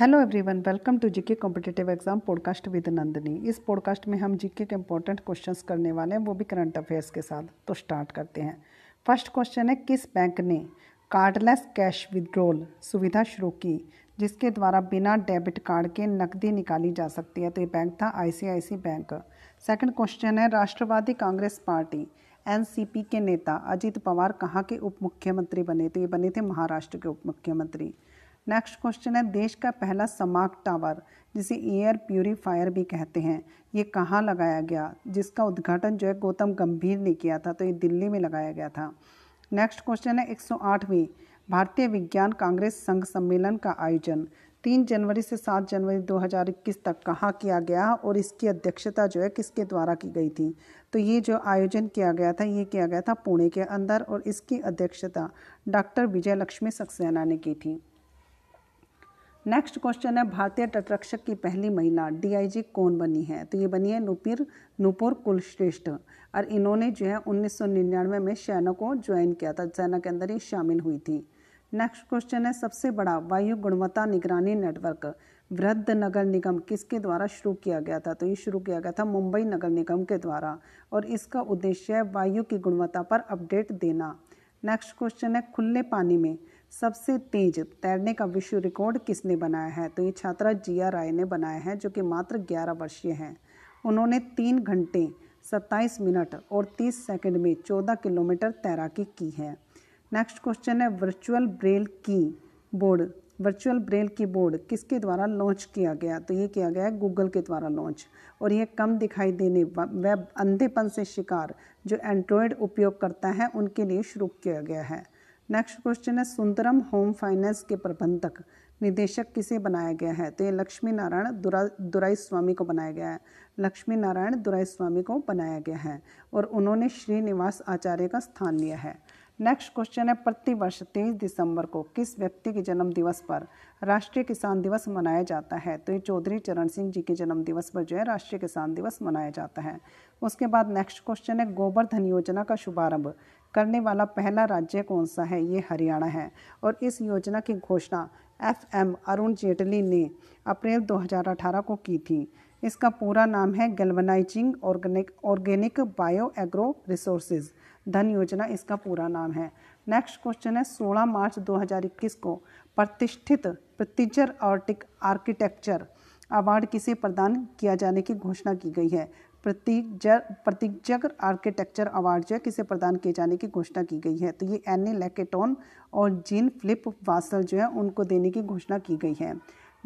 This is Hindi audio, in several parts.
Hello everyone welcome to GK competitive exam podcast with Nandini इस पॉडकास्ट में हम जीके के इंपॉर्टेंट क्वेश्चंस करने वाले हैं, वो भी करंट अफेयर्स के साथ। तो स्टार्ट करते हैं। फ़र्स्ट क्वेश्चन है, किस बैंक ने कार्डलेस कैश विड्रॉल सुविधा शुरू की, जिसके द्वारा बिना डेबिट कार्ड के नकदी निकाली जा सकती है? तो ये बैंक था आईसीआईसी बैंक सेकंड क्वेश्चन है, राष्ट्रवादी कांग्रेस पार्टी एनसीपी के नेता अजित पवार कहाँ के उप मुख्यमंत्री बने? तो ये बने थे महाराष्ट्र के उप मुख्यमंत्री। नेक्स्ट क्वेश्चन है, देश का पहला समाक टावर जिसे एयर प्यूरीफायर भी कहते हैं। ये कहाँ लगाया गया? जिसका उद्घाटन जो है, गौतम गंभीर ने किया था तो ये दिल्ली में लगाया गया था। नेक्स्ट क्वेश्चन है 108वीं भारतीय विज्ञान कांग्रेस संघ सम्मेलन का आयोजन। तीन जनवरी से सात जनवरी 2021 तक कहाँ किया गया और इसकी अध्यक्षता जो है, किसके द्वारा की गई थी? तो ये जो आयोजन किया गया था, ये किया गया था पुणे के अंदर और इसकी अध्यक्षता डॉक्टर विजय लक्ष्मी सक्सेना ने की थी। नेक्स्ट क्वेश्चन है, भारतीय तटरक्षक की पहली महिला डीआईजी कौन बनी है? तो ये बनी है नुपिर, नुपुर कुलश्रेष्ठ। और इन्होंने जो है उन्नीस सौ निन्यानवे में सेना को ज्वाइन किया था, सेना के अंदर ही शामिल हुई थी। नेक्स्ट क्वेश्चन है, सबसे बड़ा वायु गुणवत्ता निगरानी नेटवर्क वृद्ध नगर निगम किसके द्वारा शुरू किया गया था? तो ये शुरू किया गया था मुंबई नगर निगम के द्वारा। और इसका उद्देश्य है वायु की गुणवत्ता पर अपडेट देना। नेक्स्ट क्वेश्चन है, खुले पानी में सबसे तेज तैरने का विश्व रिकॉर्ड किसने बनाया है? तो ये छात्रा जिया राय ने बनाया है, जो कि मात्र 11 वर्षीय हैं। उन्होंने तीन घंटे 27 मिनट और 30 सेकंड में 14 किलोमीटर तैराकी की है। नेक्स्ट क्वेश्चन है, virtual braille keyboard, virtual braille keyboard किसके द्वारा लॉन्च किया गया? तो ये किया गया है गूगल के द्वारा लॉन्च। और ये कम दिखाई देने वेब अंधेपन से शिकार जो एंड्रॉयड उपयोग करता है, उनके लिए शुरू किया गया है। नेक्स्ट क्वेश्चन है, सुंदरम होम फाइनेंस के प्रबंधक। निदेशक किसे बनाया गया है? तो ये लक्ष्मी नारायण दुरा दुराई स्वामी को बनाया गया है। लक्ष्मी नारायण दुराई स्वामी को बनाया गया है और उन्होंने श्रीनिवास आचार्य का स्थान लिया है। नेक्स्ट क्वेश्चन है, प्रतिवर्ष तेईस दिसंबर को किस व्यक्ति के जन्म दिवस पर राष्ट्रीय किसान दिवस मनाया जाता है? तो ये चौधरी चरण सिंह जी के जन्म दिवस पर जो है, राष्ट्रीय किसान दिवस मनाया जाता है। उसके बाद नेक्स्ट क्वेश्चन है, गोबर धन योजना का शुभारंभ। करने वाला पहला राज्य कौन सा है? ये हरियाणा है। और इस योजना की घोषणा एफ़ एम अरुण जेटली ने अप्रैल 2018 को की थी। इसका पूरा नाम है galvanising organic organic bio agro resources. Dhan योजना इसका पूरा नाम है। नेक्स्ट क्वेश्चन है 16 मार्च 2021 को प्रतिष्ठित प्रतिजर आर्टिक आर्किटेक्चर अवार्ड किसे प्रदान किया जाने की घोषणा की गई है? प्रतीक प्रतीक आर्किटेक्चर अवार्ड जो है किसे प्रदान किए जाने की घोषणा की गई है। तो ये एनी लेकेटोन और जीन फ्लिप वासल जो है उनको देने की घोषणा की गई है।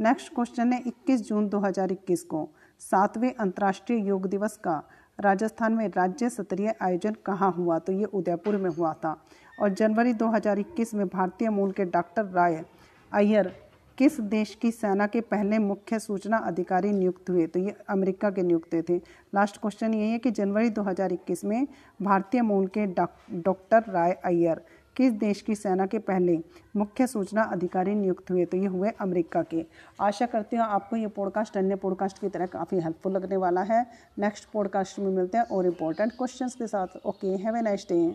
नेक्स्ट क्वेश्चन है 21 जून 2021 को सातवें अंतर्राष्ट्रीय योग दिवस का राजस्थान में राज्य स्तरीय आयोजन कहाँ हुआ? तो ये उदयपुर में हुआ था। और जनवरी 2021 में भारतीय मूल के डॉक्टर राय अय्यर किस देश की सेना के पहले मुख्य सूचना अधिकारी नियुक्त हुए? तो ये अमेरिका के नियुक्त थे। लास्ट क्वेश्चन ये है कि जनवरी 2021 में भारतीय मूल के डॉक्टर राय अय्यर किस देश की सेना के पहले मुख्य सूचना अधिकारी नियुक्त हुए? तो ये हुए अमेरिका के। आशा करती हूँ आपको ये पॉडकास्ट अन्य पॉडकास्ट की तरह काफ़ी हेल्पफुल लगने वाला है। नेक्स्ट पॉडकास्ट में मिलते हैं और इम्पोर्टेंट क्वेश्चंस के साथ। Okay have a nice day